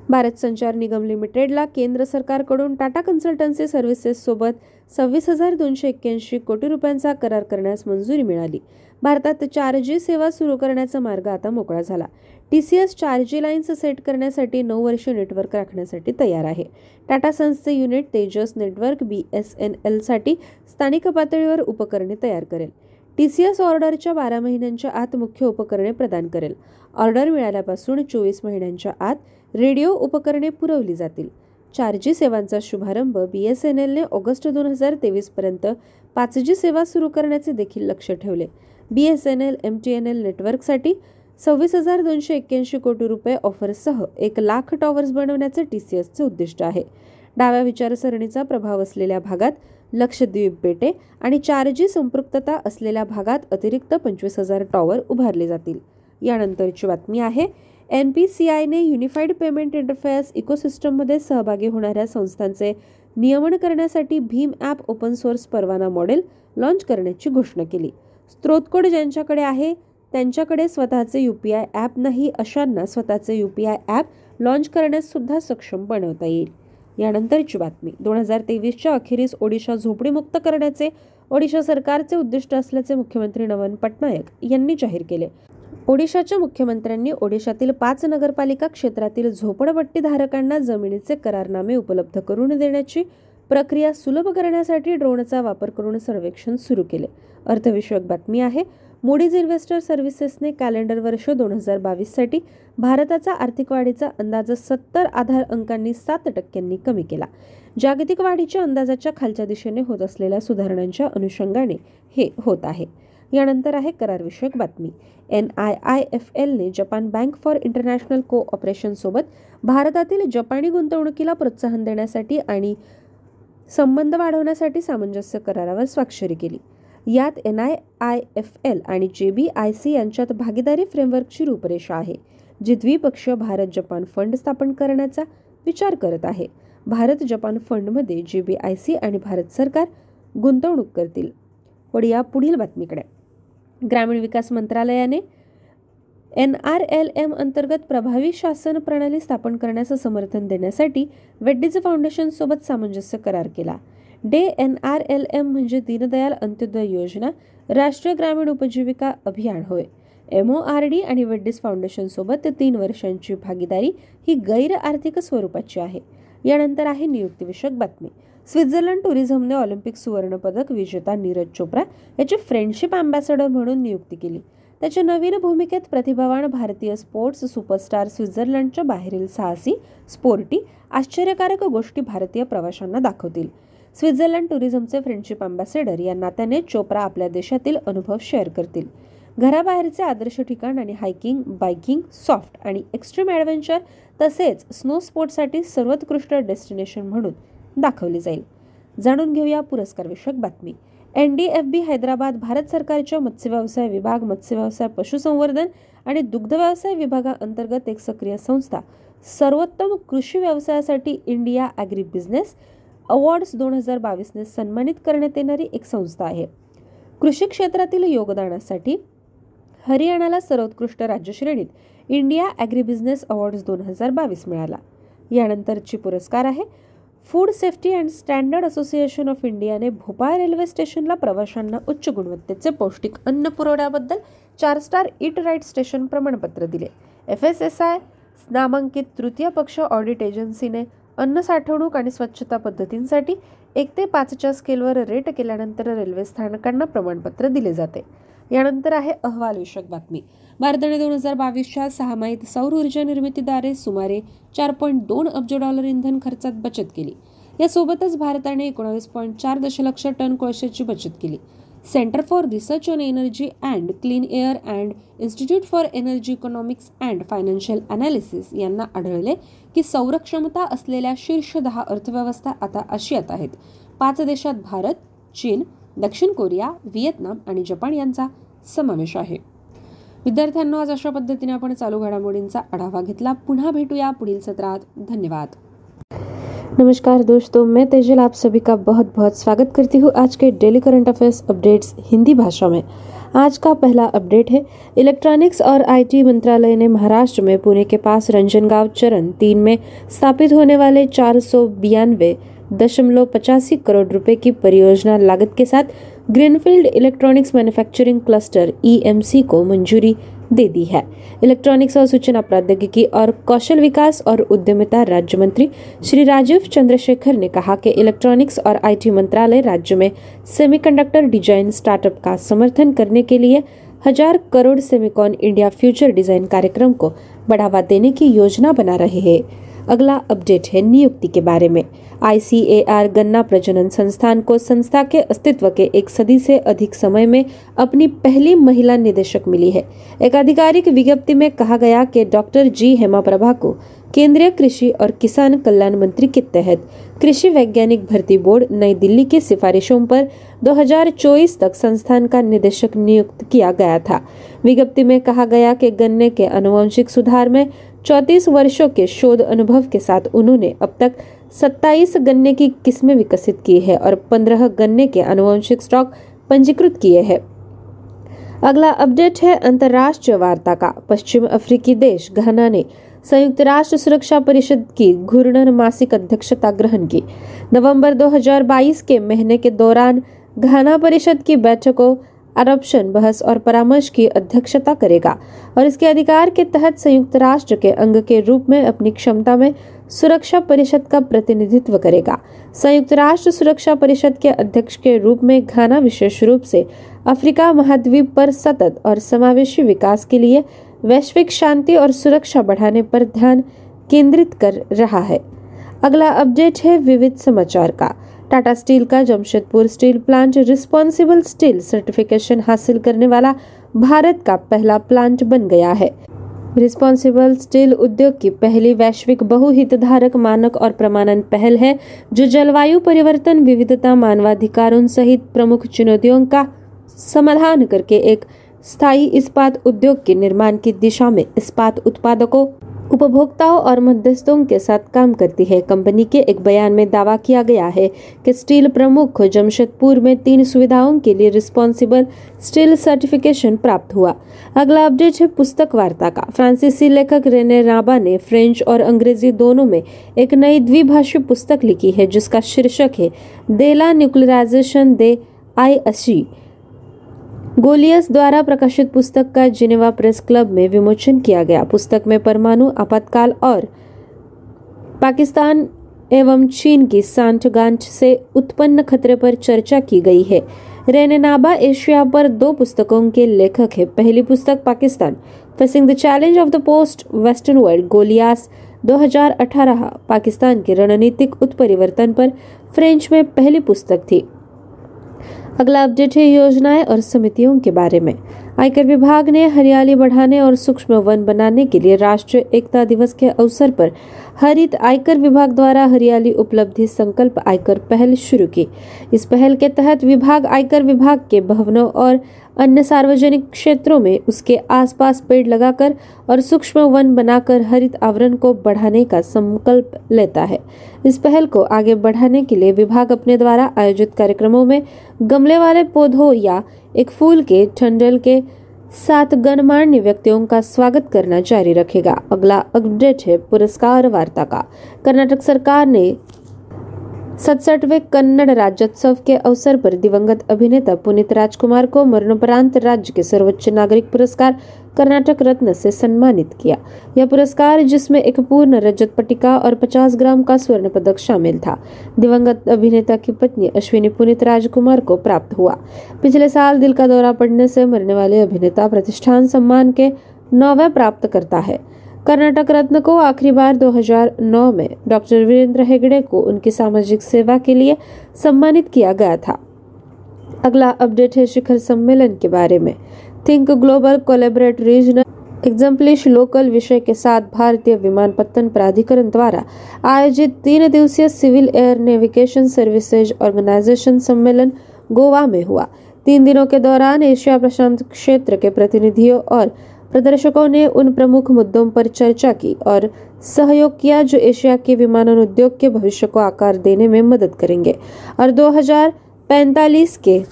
भारत संचार निगम लिमिटेडला केंद्र सरकारकडून टाटा कन्सल्टन्सी सर्व्हिसेससोबत सव्वीस हजार दोनशे एक्क्याऐंशी कोटी रुपयांचा करार करण्यास मंजुरी मिळाली. भारतात चार जी सेवा सुरू करण्याचा मार्ग आता मोकळा झाला. टी सी एस चार जी लाईन्स सेट करण्यासाठी नऊ वर्ष नेटवर्क राखण्यासाठी तयार आहे. Tata सन्सचे unit Tejas network B S N एलसाठी स्थानिक पातळीवर उपकरणे तयार करेल. टी सी एस ऑर्डरच्या बारा महिन्यांच्या आत मुख्य उपकरणे प्रदान करेल. ऑर्डर मिळाल्यापासून चोवीस महिन्यांच्या आत रेडिओ उपकरणे पुरवली जातील. चार जी सेवांचा शुभारंभ बी एस एन एलने ऑगस्ट दोन हजार तेवीसपर्यंत पाच जी सेवा सुरू करण्याचे देखील लक्ष ठेवले. B S N L M T N L नेटवर्कसाठी सव्वीस हजार दोनशे एक्क्याऐंशी कोटी रुपये ऑफरसह एक लाख टॉवर्स बनवण्याचे टी सी एसचे उद्दिष्ट आहे. डाव्या विचारसरणीचा प्रभाव असलेल्या भागात लक्षद्वीप बेटे आणि चार जी संपृक्तता असलेल्या भागात अतिरिक्त पंचवीस हजार टॉवर उभारले जातील. यानंतरची बातमी आहे एन पी सी आयने युनिफाईड पेमेंट इंटरफेअर्स इकोसिस्टममध्ये सहभागी होणाऱ्या संस्थांचे नियमन करण्यासाठी भीम ॲप ओपन सोर्स परवाना मॉडेल लॉन्च करण्याची घोषणा केली. स्त्रोतकोड ज्यांच्याकडे आहे त्यांच्याकडे स्वतःचे यू पी आय ॲप नाही अशांना स्वतःचे U P I app launch करण्याससुद्धा सक्षम बनवता येईल. यानंतरची बातमी. दोन हजार तेवीसच्या अखेरीस ओडिशा झोपडीमुक्त करण्याचे ओडिशा सरकारचे उद्दिष्ट असल्याचे मुख्यमंत्री नवन पटनायक यांनी जाहीर केले. ओडिशाच्या मुख्यमंत्र्यांनी ओडिशातील पाच नगरपालिका क्षेत्रातील झोपडपट्टीधारकांना जमिनीचे करारनामे उपलब्ध करून देण्याची प्रक्रिया सुलभ करण्यासाठी ड्रोनचा वापर करून सर्वेक्षण सुरू केले. अर्थविषयक बातमी आहे. मुडीज इन्व्हेस्टर सर्व्हिसेसने कॅलेंडर वर्ष दोन हजार बावीससाठी भारताचा आर्थिक वाढीचा अंदाज सत्तर आधार अंकांनी सात टक्क्यांनी कमी केला. जागतिक वाढीच्या अंदाजाच्या खालच्या दिशेने होत असलेल्या सुधारणांच्या अनुषंगाने हे होत आहे. यानंतर आहे करारविषयक बातमी. एन आय आय एफ एलने जपान बँक फॉर इंटरनॅशनल को ऑपरेशनसोबत भारतातील जपानी गुंतवणुकीला प्रोत्साहन देण्यासाठी आणि संबंध वाढवण्यासाठी सामंजस्य करारावर स्वाक्षरी केली. यात N I I F L आणि जे बी आय सी यांच्यात भागीदारी फ्रेमवर्कची रूपरेषा आहे जी द्विपक्षीय भारत जपान फंड स्थापन करण्याचा विचार करत आहे. भारत जपान फंडमध्ये जे बी आय सी आणि भारत सरकार गुंतवणूक करतील. वळूया पुढील बातमीकडे. ग्रामीण विकास मंत्रालयाने एन आर एल एम अंतर्गत प्रभावी शासन प्रणाली स्थापन करण्याचं समर्थन देण्यासाठी वेड्डीज फाउंडेशनसोबत सामंजस्य करार केला. DAY N R L M म्हणजे दीनदयाल अंत्योदय योजना राष्ट्रीय ग्रामीण उपजीविका अभियान होय. एम ओ आर डी आणि वेड्डीस फाउंडेशनसोबत तीन वर्षांची भागीदारी ही गैर आर्थिक स्वरूपाची आहे. यानंतर आहे नियुक्तीविषयक बातमी. स्वित्झर्लंड टुरिझमने ऑलिम्पिक सुवर्णपदक विजेता नीरज चोप्रा याची फ्रेंडशिप अँबॅसेडर म्हणून नियुक्ती केली. त्याच्या नवीन भूमिकेत प्रतिभावान भारतीय स्पोर्ट्स सुपरस्टार स्वित्झर्लंडच्या बाहेरील साहसी स्पोर्टी आश्चर्यकारक गोष्टी भारतीय प्रवाशांना दाखवतील. स्वित्झर्लंड टुरिझमचे फ्रेंडशिप अँबॅसेडर या नात्याने चोप्रा आपल्या देशातील अनुभव शेअर करतील. घराबाहेरचे आदर्श ठिकाण आणि हायकिंग बायकिंग सॉफ्ट आणि एक्स्ट्रीम ॲडव्हेंचर तसेच स्नो स्पोर्ट्ससाठी सर्वोत्कृष्ट डेस्टिनेशन म्हणून दाखवली जाईल. जाणून घेऊया पुरस्कारविषयक बातमी. N D F B Hyderabad Bharat सरकारच्या मत्स्यव्यवसाय विभाग मत्स्यव्यवसाय पशुसंवर्धन आणि दुग्धव्यवसाय विभागाअंतर्गत एक सक्रिय संस्था सर्वोत्तम कृषी व्यवसायासाठी इंडिया ॲग्री बिझनेस अवॉर्ड्स दोन हजार बावीसने सन्मानित करण्यात येणारी एक संस्था आहे. कृषी क्षेत्रातील योगदानासाठी हरियाणाला सर्वोत्कृष्ट राज्य श्रेणीत इंडिया ॲग्री बिझनेस अवॉर्ड्स दोन हजार बावीस मिळाला. यानंतरची पुरस्कार आहे. Food safety and standard association of इंडियाने भोपाळ रेल्वे स्टेशनला प्रवाशांना उच्च गुणवत्तेचे पौष्टिक अन्न पुरवण्याबद्दल चार स्टार इट राईट स्टेशन प्रमाणपत्र दिले. एफ एस एस आय नामांकित तृतीय पक्ष ऑडिट एजन्सीने अन्न साठवणूक आणि स्वच्छता पद्धतींसाठी एक ते पाचच्या स्केलवर रेट केल्यानंतर रेल्वे स्थानकांना प्रमाणपत्र दिले जाते. यानंतर आहे अहवाल विषयक बातमी. भारताने दोन हजार बावीसच्या सहामाहीत सौर ऊर्जा निर्मितीद्वारे सुमारे चार पॉईंट दोन अब्ज डॉलर इंधन खर्चात बचत केली. यासोबतच भारताने एकोणावीस पॉईंट चार दशलक्ष टन कोळशाची बचत केली. Centre for research on energy and clean air and institute for energy economics and financial analysis यांना आढळले की सौरक्षमता असलेल्या शीर्ष दहा अर्थव्यवस्था आता आशियात आहेत. पाच देशात भारत चीन दक्षिण कोरिया व्हिएतनाम आणि जपान यांचा समावेश आहे. विद्यार्थ्यांनो आज अशा पद्धतीने आपण चालू घडामोडींचा आढावा घेतला. पुन्हा भेटूया पुढील सत्रात. धन्यवाद. नमस्कार दोस्तों, मैं तेजल, आप सभी का बहुत बहुत स्वागत करती हूँ आज के daily current affairs updates Hindi भाषा में। आज का पहला अपडेट है, इलेक्ट्रॉनिक्स और आईटी मंत्रालय ने महाराष्ट्र में पुणे के पास रंजनगांव चरण तीन में स्थापित होने वाले चार सौ बियानवे दशमलव पचासी करोड़ रुपए की परियोजना लागत के साथ greenfield electronics manufacturing cluster EMC को मंजूरी दे दी है। इलेक्ट्रॉनिक्स और सूचना प्रौद्योगिकी और कौशल विकास और उद्यमिता राज्य मंत्री श्री राजीव चंद्रशेखर ने कहा कि इलेक्ट्रॉनिक्स और आईटी मंत्रालय राज्य में सेमीकंडक्टर डिज़ाइन स्टार्टअप का समर्थन करने के लिए हज़ार crore Semicon India future design कार्यक्रम को बढ़ावा देने की योजना बना रहे हैं। अगला अपडेट है नियुक्ति के बारे में। आईसीएआर गन्ना प्रजनन संस्थान को संस्था के अस्तित्व के एक सदी से अधिक समय में अपनी पहली महिला निदेशक मिली है। एक आधिकारिक विज्ञप्ति में कहा गया कि डॉक्टर जी हेमा प्रभा को केंद्रीय कृषि और किसान कल्याण मंत्री के तहत कृषि वैज्ञानिक भर्ती बोर्ड नई दिल्ली की सिफारिशों पर 2024 तक संस्थान का निदेशक नियुक्त किया गया था। विज्ञप्ति में कहा गया कि गन्ने के अनुवांशिक सुधार में 34 वर्षों के शोध अनुभव के साथ उन्होंने अब तक 27 गन्ने की किस्में विकसित की है और 15 गन्ने के अनुवांशिक स्टॉक पंजीकृत किए हैं। अगला अपडेट है अंतर्राष्ट्रीय वार्ता का। पश्चिम अफ्रीकी देश घाना ने संयुक्त राष्ट्र सुरक्षा परिषद की घूर्णन मासिक अध्यक्षता ग्रहण की। नवंबर 2022 के महीने के दौरान घाना परिषद की बैठकों अडॉप्शन बहस और परामर्श की अध्यक्षता करेगा और इसके अधिकार के तहत संयुक्त राष्ट्र के अंग के रूप में अपनी क्षमता में सुरक्षा परिषद का प्रतिनिधित्व करेगा संयुक्त राष्ट्र सुरक्षा परिषद के अध्यक्ष के रूप में घाना विशेष रूप से अफ्रीका महाद्वीप पर सतत और समावेशी विकास के लिए वैश्विक शांति और सुरक्षा बढ़ाने पर ध्यान केंद्रित कर रहा है अगला अपडेट है विविध समाचार का टाटा स्टील का, Jamshedpur steel plant, responsible steel certification हासिल करने वाला भारत का पहला प्लांट बन गया है। रिस्पॉन्सिबल स्टील उद्योग की पहली वैश्विक बहुहितधारक मानक और प्रमाणन पहल है, जो जलवायु परिवर्तन, विविधता, मानवाधिकारों सहित प्रमुख चुनौतियों का समाधान करके एक स्थायी इस्पात उद्योग के निर्माण की दिशा में इस्पात उत्पादकों उपभोक्ताओं और मध्यस्थों के साथ काम करती है। कंपनी के एक बयान में दावा किया गया है कि स्टील प्रमुख जमशेदपुर में तीन सुविधाओं के लिए रिस्पॉन्सिबल स्टील सर्टिफिकेशन प्राप्त हुआ। अगला अपडेट है पुस्तक वार्ता का। फ्रांसीसी लेखक रेने राबा ने फ्रेंच और अंग्रेज़ी दोनों में एक नई द्विभाषी पुस्तक लिखी है, जिसका शीर्षक है, देला न्यूक्लियराइजेशन दे आई अशी गोलियस द्वारा प्रकाशित पुस्तक का जिनेवा प्रेस क्लब में विमोचन किया गया। पुस्तक में परमाणु, आपातकाल और पाकिस्तान एवं चीन की सांठ गांठ से उत्पन्न खतरे पर चर्चा की गई है। रेनेनाबा एशिया पर दो पुस्तकों के लेखक है। पहली पुस्तक Pakistan facing the challenge of the post western world गोलियास 2018 Pakistan के रणनीतिक उत्परिवर्तन पर फ्रेंच में पहली पुस्तक थी। अगला अपडेट है योजनाएं और समितियों के बारे में। आयकर विभाग ने हरियाली बढ़ाने और सूक्ष्म वन बनाने के लिए राष्ट्रीय एकता दिवस के अवसर पर हरित आयकर विभाग द्वारा हरियाली उपलब्धि संकल्प आयकर पहल शुरू की। इस पहल के तहत विभाग आयकर विभाग के भवनों और अन्य सार्वजनिक क्षेत्रों में उसके आसपास पेड़ लगाकर और सूक्ष्म वन बनाकर हरित आवरण को बढ़ाने का संकल्प लेता है। इस पहल को आगे बढ़ाने के लिए विभाग अपने द्वारा आयोजित कार्यक्रमों में गमले वाले पौधों या एक फूल के, ठंडल के साथ गणमान्य व्यक्तियों का स्वागत करना जारी रखेगा। अगला अपडेट है पुरस्कार वार्ता का। कर्नाटक सरकार ने सड़सठवे कन्नड़ राज्योत्सव के अवसर पर दिवंगत अभिनेता पुनीत राजकुमार को मरणोपरांत राज्य के सर्वोच्च नागरिक पुरस्कार कर्नाटक रत्न से सम्मानित किया। यह पुरस्कार, जिसमें एक पूर्ण रजत पटिका और 50 ग्राम का स्वर्ण पदक शामिल था। दिवंगत अभिनेता की पत्नी अश्विनी पुनीत राजकुमार को प्राप्त हुआ। पिछले साल दिल का दौरा पड़ने से मरने वाले अभिनेता प्रतिष्ठान सम्मान के नौवे प्राप्त करता है। कर्नाटक रत्न को आखिरी बार 2009 में डॉक्टर वीरेंद्र हेगड़े को उनकी सामाजिक सेवा के लिए सम्मानित किया गया था। अगला अपडेट है शिखर सम्मेलन के बारे में। Think global collaborate regional एग्जाम्पलिश local विषय के साथ भारतीय विमानपत्तन प्राधिकरण द्वारा आयोजित तीन दिवसीय civil air navigation services organisation सम्मेलन गोवा में हुआ। तीन दिनों के दौरान एशिया प्रशांत क्षेत्र के प्रतिनिधियों और प्रदर्शकों ने उन प्रमुख मुद्दों पर चर्चा की और सहयोग किया जो एशिया के विमानन उद्योग के भविष्य को आकार देने में मदद करेंगे। और 2045 के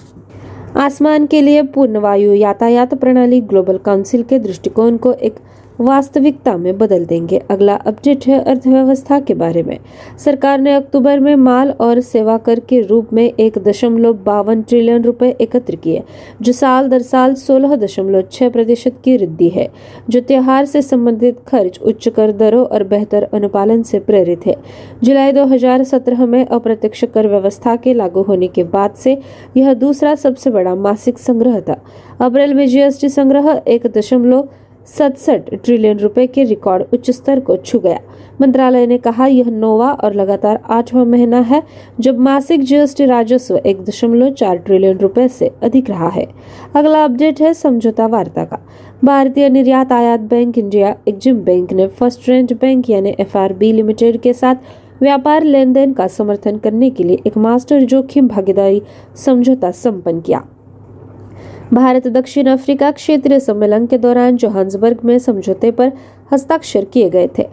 आसमान के लिए पूर्ण वायु यातायात प्रणाली ग्लोबल काउंसिल के दृष्टिकोण को एक वास्तविकता में बदल देंगे। अगला अपडेट है अर्थव्यवस्था के बारे में। सरकार ने अक्टूबर में माल और सेवा कर के रूप में एक दशमलव बावन ट्रिलियन रुपए एकत्र किए, जो साल दर साल सोलह दशमलव छह प्रतिशत की वृद्धि है, जो त्योहार से संबंधित खर्च, उच्च कर दरों और बेहतर अनुपालन से प्रेरित है। जुलाई 2017 में अप्रत्यक्ष कर व्यवस्था के लागू होने के बाद से यह दूसरा सबसे बड़ा मासिक संग्रह था। अप्रैल में जीएसटी संग्रह एक दशमलव सड़सठ ट्रिलियन रुपए के रिकॉर्ड उच्च स्तर को छू गया। मंत्रालय ने कहा, यह नोवा और लगातार आठवां महीना है, जब मासिक जीएसटी राजस्व एक दशमलव चार ट्रिलियन रुपए से अधिक रहा है। अगला अपडेट है समझौता वार्ता का। भारतीय निर्यात आयात बैंक इंडिया एग्जिम बैंक ने फ़र्स्ट रेंट बैंक यानी एफ़ लिमिटेड के साथ व्यापार लेन देन का समर्थन करने के लिए एक मास्टर जोखिम भागीदारी समझौता संपन्न किया। भारत दक्षिण अफ्रीका क्षेत्रीय सम्मेलन के दौरान जोहान्सबर्ग में समझौते पर हस्ताक्षर किए गए थे।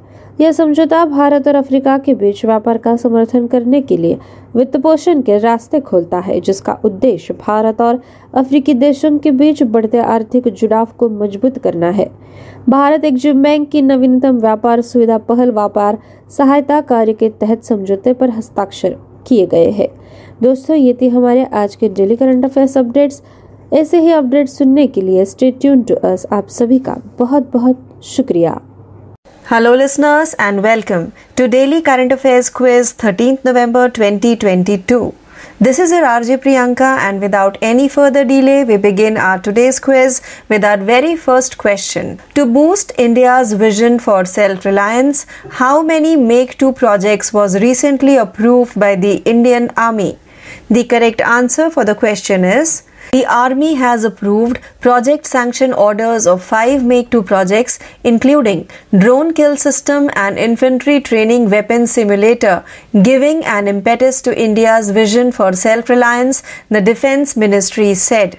यह समझौता भारत और अफ्रीका के बीच व्यापार का समर्थन करने के लिए वित्त पोषण के रास्ते खोलता है, जिसका उद्देश्य भारत और अफ्रीकी देशों के बीच बढ़ते आर्थिक जुड़ाव को मज़बूत करना है। भारत एक्जिम बैंक की नवीनतम व्यापार सुविधा पहल व्यापार सहायता कार्य के तहत समझौते पर हस्ताक्षर किए गए हैं। दोस्तों, ये थी हमारे आज के डेली करंट अफेयर्स अपडेट्स। ऐसे ही अपडेट सुनने के लिए स्टे ट्यून टू अस आप सभी का बहुत बहुत शुक्रिया Hello, listeners, and welcome to Daily Current Affairs Quiz 13th November 2022. This is your RJ Priyanka, and without any further delay, we begin our today's quiz with our very first question. To boost India's vision for self reliance, how many Make 2 projects was recently approved by the Indian Army? The correct answer for the question is the Army has approved project sanction orders of five Make 2 projects, including drone kill system and infantry training weapon simulator, giving an impetus to India's vision for self reliance, the Defense Ministry said.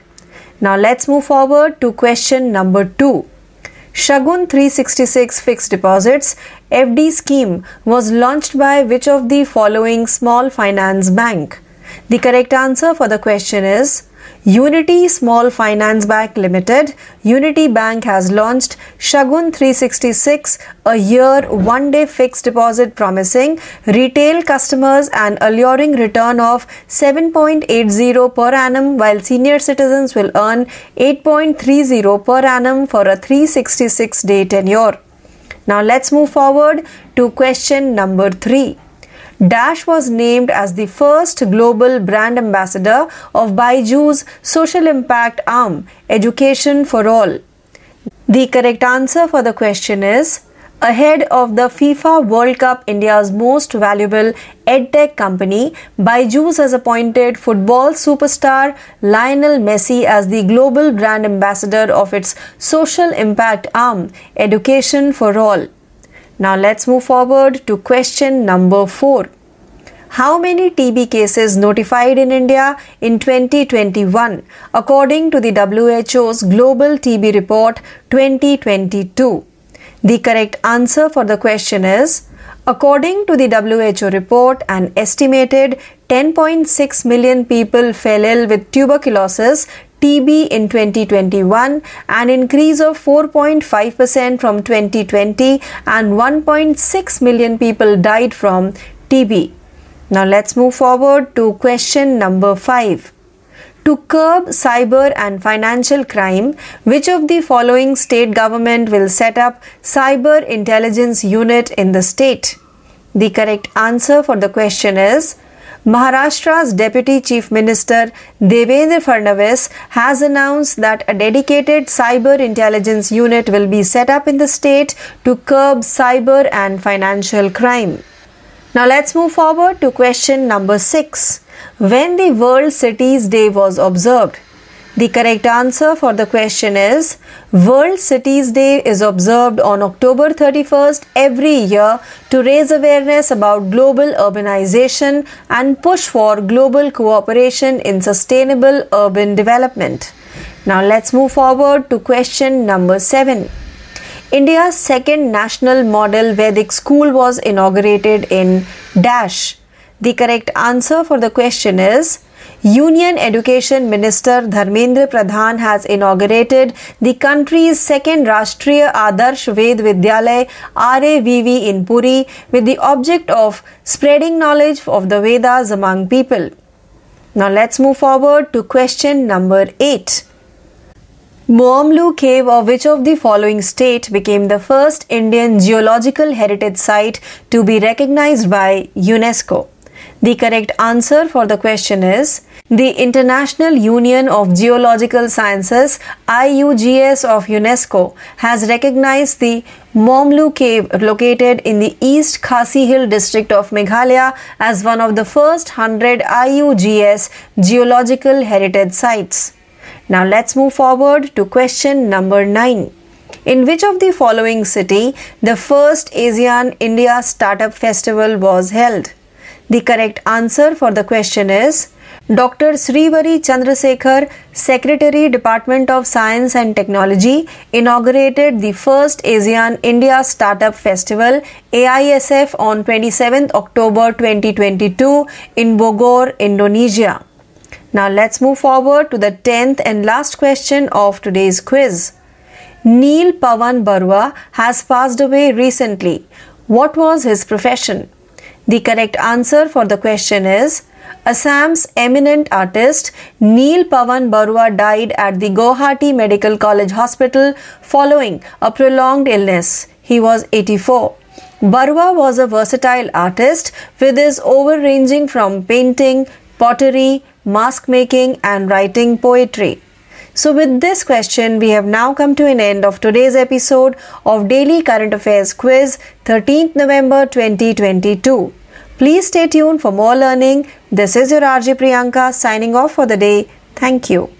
Now let's move forward to question number two. Shagun 366 fixed deposits FD scheme was launched by which of the following small finance bank? The correct answer for the question is Unity Small Finance Bank Limited, Unity Bank has launched Shagun 366, a year one day fixed deposit promising retail customers an alluring return of 7.80 per annum, while senior citizens will earn 8.30 per annum for a 366 day tenure. Now let's move forward to question number 3. Dash was named as the first global brand ambassador of Baiju's social impact arm, Education for All. The correct answer for the question is Ahead of the FIFA World Cup, India's most valuable edtech company, Byju's has appointed football superstar Lionel Messi as the global brand ambassador of its social impact arm, Education for All. Now let's move forward to question number 4. How many TB cases notified in India in 2021 according to the WHO's Global TB Report 2022? The correct answer for the question is According to the WHO report, an estimated 10.6 million people fell ill with tuberculosis TB in 2021, an increase of 4.5% from 2020, and 1.6 million people died from TB. Now let's move forward to question number 5. To curb cyber and financial crime, which of the following state government will set up cyber intelligence unit in the state? The correct answer for the question is Maharashtra's Deputy Chief Minister Devendra Fadnavis has announced that a dedicated cyber intelligence unit will be set up in the state to curb cyber and financial crime. Now let's move forward to question number 6. When the World Cities Day was observed? The correct answer for the question is World Cities Day is observed on October 31st every year to raise awareness about global urbanization and push for global cooperation in sustainable urban development. Now let's move forward to question number 7. India's second national model Vedic school was inaugurated in Dash. The correct answer for the question is Union Education Minister Dharmendra Pradhan has inaugurated the country's second Rashtriya Adarsh Ved Vidyalay RAVV in Puri with the object of spreading knowledge of the Vedas among people. Now let's move forward to question number 8. Moamlu Cave of which of the following state became the first Indian geological heritage site to be recognized by UNESCO? The correct answer for the question is the International Union of Geological Sciences IUGS of UNESCO has recognized the Moamlu Cave located in the East Khasi Hill district of Meghalaya as one of the first 100 IUGS geological heritage sites. Now let's move forward to question number 9. In which of the following city the first ASEAN India Startup Festival was held? The correct answer for the question is Dr. Srivari Chandrasekhar, Secretary Department of Science and Technology, inaugurated the first ASEAN India Startup Festival AISF on 27 October 2022 in Bogor, Indonesia. Now let's move forward to the 10th and last question of today's quiz. Neil Pawan Barua has passed away recently. What was his profession? The correct answer for the question is Assam's eminent artist Neil Pawan Barua died at the Guwahati Medical College Hospital following a prolonged illness. He was 84. Barua was a versatile artist with his over-ranging from painting, pottery, mask making, and writing poetry. So, with this question, we have now come to an end of today's episode of Daily Current Affairs Quiz, 13th November 2022. Please stay tuned for more learning. This is your RJ Priyanka signing off for the day. Thank you.